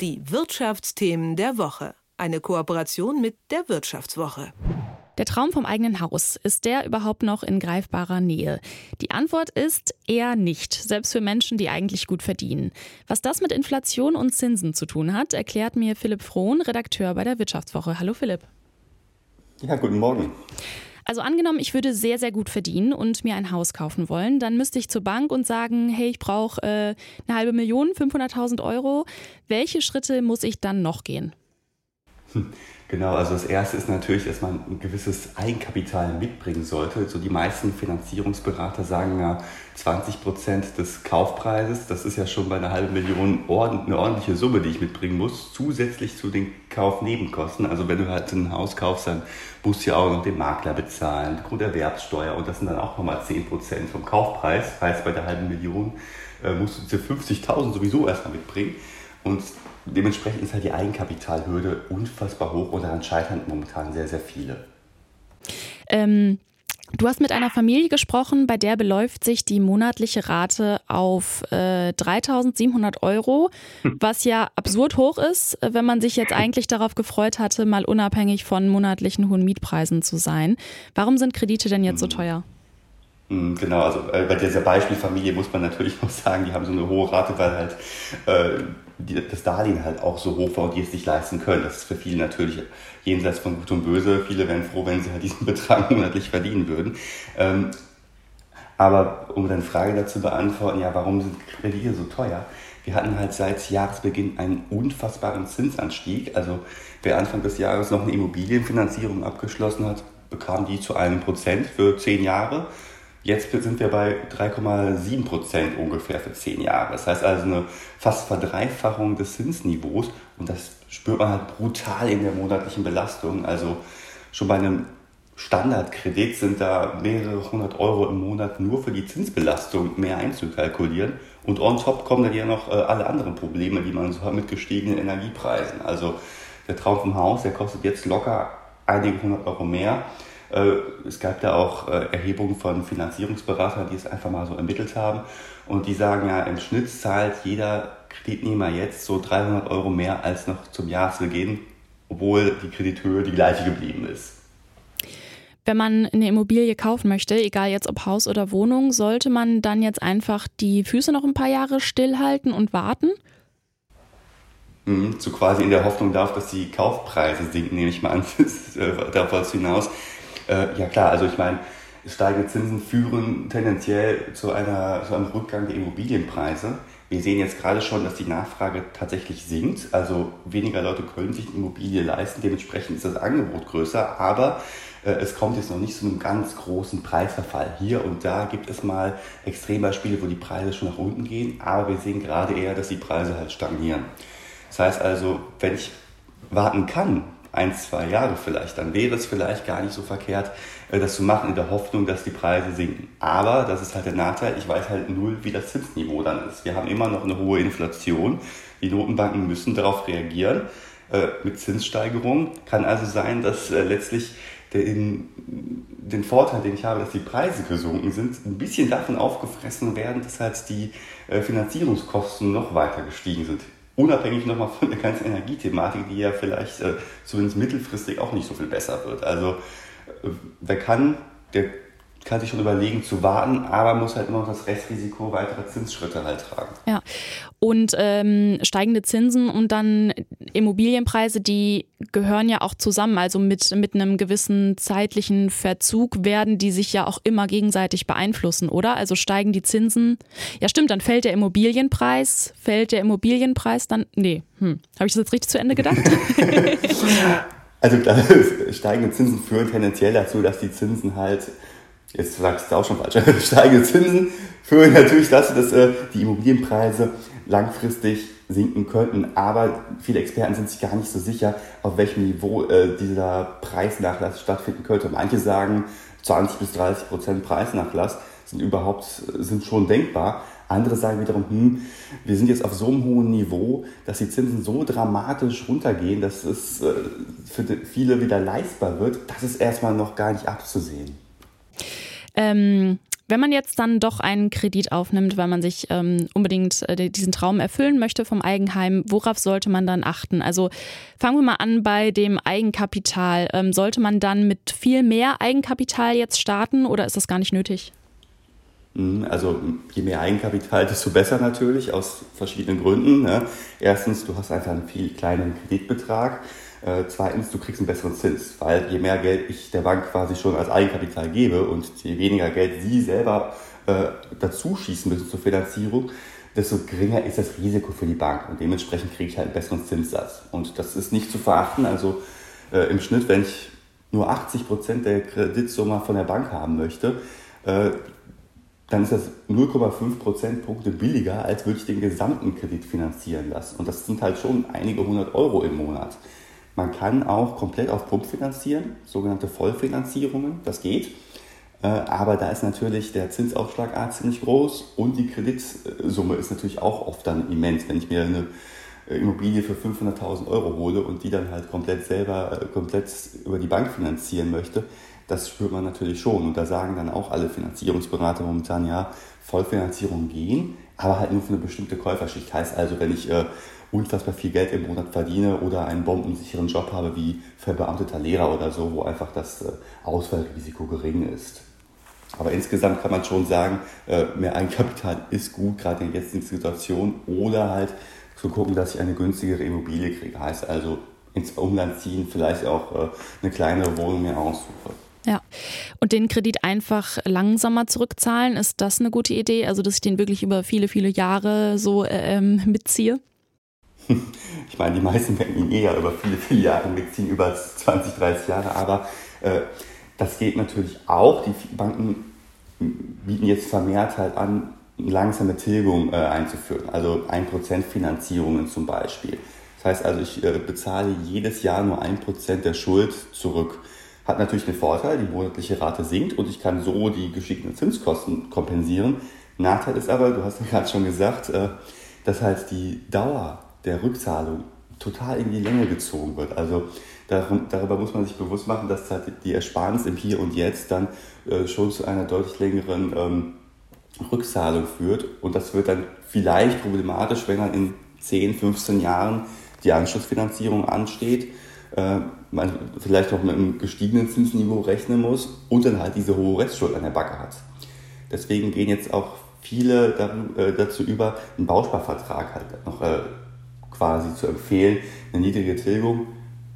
Die Wirtschaftsthemen der Woche. Eine Kooperation mit der Wirtschaftswoche. Der Traum vom eigenen Haus, ist der überhaupt noch in greifbarer Nähe? Die Antwort ist eher nicht, selbst für Menschen, die eigentlich gut verdienen. Was das mit Inflation und Zinsen zu tun hat, erklärt mir Philipp Frohn, Redakteur bei der Wirtschaftswoche. Hallo Philipp. Ja, guten Morgen. Also angenommen, ich würde sehr, sehr gut verdienen und mir ein Haus kaufen wollen, dann müsste ich zur Bank und sagen, hey, ich brauche äh, eine halbe Million, 500.000 Euro. Welche Schritte muss ich dann noch gehen? Genau, also das erste ist natürlich, dass man ein gewisses Eigenkapital mitbringen sollte. So die meisten Finanzierungsberater sagen ja 20 Prozent des Kaufpreises. Das ist ja schon bei einer halben Million eine ordentliche Summe, die ich mitbringen muss, zusätzlich zu den Kaufnebenkosten. Also wenn du halt ein Haus kaufst, dann musst du ja auch noch den Makler bezahlen, Grunderwerbsteuer und das sind dann auch nochmal 10 Prozent vom Kaufpreis. Heißt, bei der halben Million äh, musst du diese 50.000 sowieso erstmal mitbringen. Und dementsprechend ist halt die Eigenkapitalhürde unfassbar hoch und daran scheitern momentan sehr, sehr viele. Ähm, du hast mit einer Familie gesprochen, bei der beläuft sich die monatliche Rate auf äh, 3700 Euro, hm. was ja absurd hoch ist, wenn man sich jetzt eigentlich darauf gefreut hatte, mal unabhängig von monatlichen hohen Mietpreisen zu sein. Warum sind Kredite denn jetzt so hm. teuer? Hm, genau, also äh, bei dieser Beispielfamilie muss man natürlich noch sagen, die haben so eine hohe Rate, weil halt äh, die, das Darlehen halt auch so hoch war und die es sich leisten können. Das ist für viele natürlich jenseits von Gut und Böse. Viele wären froh, wenn sie halt diesen Betrag monatlich verdienen würden. Ähm, aber um deine Frage dazu beantworten, ja, warum sind Kredite so teuer? Wir hatten halt seit Jahresbeginn einen unfassbaren Zinsanstieg. Also wer Anfang des Jahres noch eine Immobilienfinanzierung abgeschlossen hat, bekam die zu einem Prozent für zehn Jahre. Jetzt sind wir bei 3,7 Prozent ungefähr für zehn Jahre. Das heißt also eine fast Verdreifachung des Zinsniveaus und das spürt man halt brutal in der monatlichen Belastung. Also schon bei einem Standardkredit sind da mehrere hundert Euro im Monat nur für die Zinsbelastung mehr einzukalkulieren. Und on top kommen dann ja noch äh, alle anderen Probleme, die man so hat mit gestiegenen Energiepreisen. Also der Traum vom Haus, der kostet jetzt locker einige hundert Euro mehr. Äh, es gab da auch äh, Erhebungen von Finanzierungsberatern, die es einfach mal so ermittelt haben. Und die sagen ja, im Schnitt zahlt jeder Kreditnehmer jetzt so 300 Euro mehr als noch zum Jahresbeginn, obwohl die Kredithöhe die gleiche geblieben ist. Wenn man eine Immobilie kaufen möchte, egal jetzt ob Haus oder Wohnung, sollte man dann jetzt einfach die Füße noch ein paar Jahre stillhalten und warten? Mhm, so quasi in der Hoffnung darf, dass die Kaufpreise sinken, nehme ich mal an, äh, darauf hinaus. Äh, ja klar, also ich meine, steigende Zinsen führen tendenziell zu, einer, zu einem Rückgang der Immobilienpreise. Wir sehen jetzt gerade schon, dass die Nachfrage tatsächlich sinkt. Also weniger Leute können sich eine Immobilie leisten. Dementsprechend ist das Angebot größer. Aber äh, es kommt jetzt noch nicht zu einem ganz großen Preisverfall. Hier und da gibt es mal Extrembeispiele, wo die Preise schon nach unten gehen. Aber wir sehen gerade eher, dass die Preise halt stagnieren. Das heißt also, wenn ich warten kann, ein, zwei Jahre vielleicht, dann wäre es vielleicht gar nicht so verkehrt, äh, das zu machen in der Hoffnung, dass die Preise sinken. Aber das ist halt der Nachteil, ich weiß halt null, wie das Zinsniveau dann ist. Wir haben immer noch eine hohe Inflation. Die Notenbanken müssen darauf reagieren äh, mit Zinssteigerungen. Kann also sein, dass äh, letztlich den, den Vorteil, den ich habe, dass die Preise gesunken sind, ein bisschen davon aufgefressen werden, dass halt die Finanzierungskosten noch weiter gestiegen sind unabhängig nochmal von der ganzen Energiethematik, die ja vielleicht äh, zumindest mittelfristig auch nicht so viel besser wird. Also äh, wer kann, der kann sich schon überlegen zu warten, aber muss halt immer noch das Restrisiko weiterer Zinsschritte halt tragen. Ja, und ähm, steigende Zinsen und dann Immobilienpreise, die gehören ja auch zusammen. Also mit, mit einem gewissen zeitlichen Verzug werden die sich ja auch immer gegenseitig beeinflussen, oder? Also steigen die Zinsen. Ja, stimmt, dann fällt der Immobilienpreis. Fällt der Immobilienpreis dann. Nee, hm. habe ich das jetzt richtig zu Ende gedacht? also steigende Zinsen führen tendenziell dazu, dass die Zinsen halt jetzt sagst du auch schon falsch, steigende Zinsen führen natürlich dazu, dass äh, die Immobilienpreise langfristig sinken könnten. Aber viele Experten sind sich gar nicht so sicher, auf welchem Niveau äh, dieser Preisnachlass stattfinden könnte. Manche sagen, 20 bis 30 Prozent Preisnachlass sind überhaupt, sind schon denkbar. Andere sagen wiederum, hm, wir sind jetzt auf so einem hohen Niveau, dass die Zinsen so dramatisch runtergehen, dass es äh, für viele wieder leistbar wird. Das ist erstmal noch gar nicht abzusehen. Ähm, Wenn man jetzt dann doch einen Kredit aufnimmt, weil man sich ähm, unbedingt äh, diesen Traum erfüllen möchte vom Eigenheim, worauf sollte man dann achten? Also fangen wir mal an bei dem Eigenkapital. Ähm, sollte man dann mit viel mehr Eigenkapital jetzt starten oder ist das gar nicht nötig? Mhm, also je mehr Eigenkapital, desto besser natürlich, aus verschiedenen Gründen. Ne? Erstens, du hast einfach einen viel kleineren Kreditbetrag. Äh, zweitens, du kriegst einen besseren Zins, weil je mehr Geld ich der Bank quasi schon als Eigenkapital gebe und je weniger Geld sie selber äh, dazu schießen müssen zur Finanzierung, desto geringer ist das Risiko für die Bank und dementsprechend kriege ich halt einen besseren Zinssatz. Und das ist nicht zu verachten. Also äh, im Schnitt, wenn ich nur 80 Prozent der Kreditsumme von der Bank haben möchte, äh, dann ist das 0,5 Prozentpunkte billiger, als würde ich den gesamten Kredit finanzieren lassen. Und das sind halt schon einige hundert Euro im Monat. Man kann auch komplett auf Pump finanzieren, sogenannte Vollfinanzierungen, das geht. Äh, aber da ist natürlich der Zinsaufschlag ziemlich groß und die Kreditsumme ist natürlich auch oft dann immens. Wenn ich mir eine äh, Immobilie für 500.000 Euro hole und die dann halt komplett selber, äh, komplett über die Bank finanzieren möchte, das spürt man natürlich schon. Und da sagen dann auch alle Finanzierungsberater momentan, ja, Vollfinanzierung gehen, aber halt nur für eine bestimmte Käuferschicht. Heißt also, wenn ich unfassbar viel Geld im Monat verdiene oder einen bombensicheren Job habe wie verbeamteter Lehrer oder so, wo einfach das äh, Ausfallrisiko gering ist. Aber insgesamt kann man schon sagen, äh, mehr Eigenkapital ist gut, gerade in der jetzigen Situation, oder halt zu gucken, dass ich eine günstigere Immobilie kriege. Heißt also ins Umland ziehen, vielleicht auch äh, eine kleinere Wohnung mir aussuche. Ja. Und den Kredit einfach langsamer zurückzahlen, ist das eine gute Idee? Also, dass ich den wirklich über viele, viele Jahre so ähm, mitziehe? Ich meine, die meisten werden ihn eher über viele, viele Jahre mitziehen, über 20, 30 Jahre, aber äh, das geht natürlich auch. Die Banken bieten jetzt vermehrt halt an, langsame Tilgung äh, einzuführen, also 1% Finanzierungen zum Beispiel. Das heißt also, ich äh, bezahle jedes Jahr nur 1% der Schuld zurück. Hat natürlich den Vorteil, die monatliche Rate sinkt und ich kann so die geschickten Zinskosten kompensieren. Nachteil ist aber, du hast ja gerade schon gesagt, äh, dass halt die Dauer der Rückzahlung total in die Länge gezogen wird. Also darüber muss man sich bewusst machen, dass halt die Ersparnis im Hier und Jetzt dann äh, schon zu einer deutlich längeren ähm, Rückzahlung führt. Und das wird dann vielleicht problematisch, wenn dann in 10, 15 Jahren die Anschlussfinanzierung ansteht, äh, man vielleicht noch mit einem gestiegenen Zinsniveau rechnen muss und dann halt diese hohe Restschuld an der Backe hat. Deswegen gehen jetzt auch viele äh, dazu über, einen Bausparvertrag halt noch quasi zu empfehlen, eine niedrige Tilgung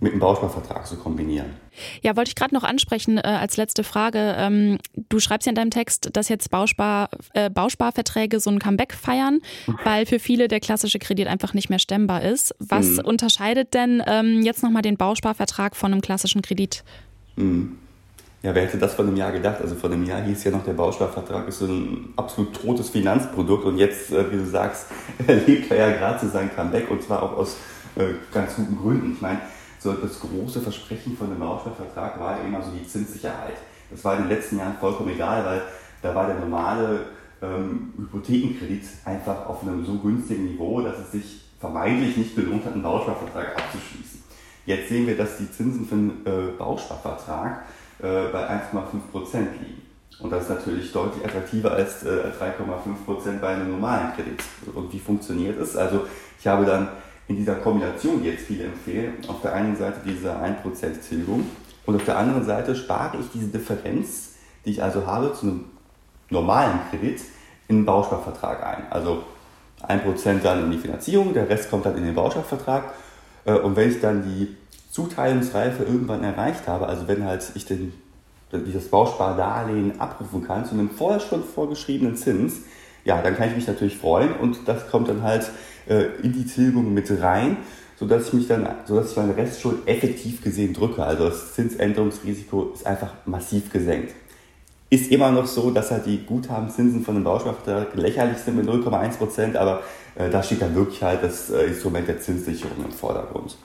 mit einem Bausparvertrag zu kombinieren. Ja, wollte ich gerade noch ansprechen äh, als letzte Frage. Ähm, du schreibst ja in deinem Text, dass jetzt Bauspar, äh, Bausparverträge so ein Comeback feiern, weil für viele der klassische Kredit einfach nicht mehr stemmbar ist. Was mhm. unterscheidet denn ähm, jetzt nochmal den Bausparvertrag von einem klassischen Kredit? Mhm. Ja, wer hätte das vor einem Jahr gedacht? Also vor einem Jahr hieß ja noch, der Bausparvertrag ist so ein absolut totes Finanzprodukt und jetzt, äh, wie du sagst, erlebt er ja gerade zu seinem Comeback und zwar auch aus äh, ganz guten Gründen. Ich meine, so das große Versprechen von dem Bausparvertrag war ja immer so die Zinssicherheit. Das war in den letzten Jahren vollkommen egal, weil da war der normale ähm, Hypothekenkredit einfach auf einem so günstigen Niveau, dass es sich vermeintlich nicht gelohnt hat, einen Bausparvertrag abzuschließen. Jetzt sehen wir, dass die Zinsen für einen äh, Bausparvertrag äh, bei 1,5 Prozent liegen. Und das ist natürlich deutlich attraktiver als äh, 3,5 Prozent bei einem normalen Kredit. Und wie funktioniert es? Also ich habe dann in dieser Kombination, die jetzt viele empfehlen, auf der einen Seite diese 1% Tilgung und auf der anderen Seite spare ich diese Differenz, die ich also habe zu einem normalen Kredit, in einen Bausparvertrag ein. Also 1% dann in die Finanzierung, der Rest kommt dann in den Bausparvertrag. Äh, und wenn ich dann die Zuteilungsreife irgendwann erreicht habe, also wenn halt ich den, dieses Bauspardarlehen abrufen kann zu einem vorher schon vorgeschriebenen Zins, ja, dann kann ich mich natürlich freuen und das kommt dann halt äh, in die Tilgung mit rein, sodass ich mich dann, sodass ich meine Restschuld effektiv gesehen drücke. Also das Zinsänderungsrisiko ist einfach massiv gesenkt. Ist immer noch so, dass halt die Guthabenzinsen von dem Bausparvertrag lächerlich sind mit 0,1 Prozent, aber äh, da steht dann wirklich halt das äh, Instrument der Zinssicherung im Vordergrund.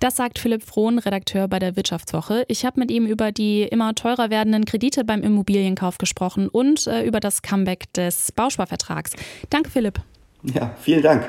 Das sagt Philipp Frohn, Redakteur bei der Wirtschaftswoche. Ich habe mit ihm über die immer teurer werdenden Kredite beim Immobilienkauf gesprochen und äh, über das Comeback des Bausparvertrags. Danke, Philipp. Ja, vielen Dank.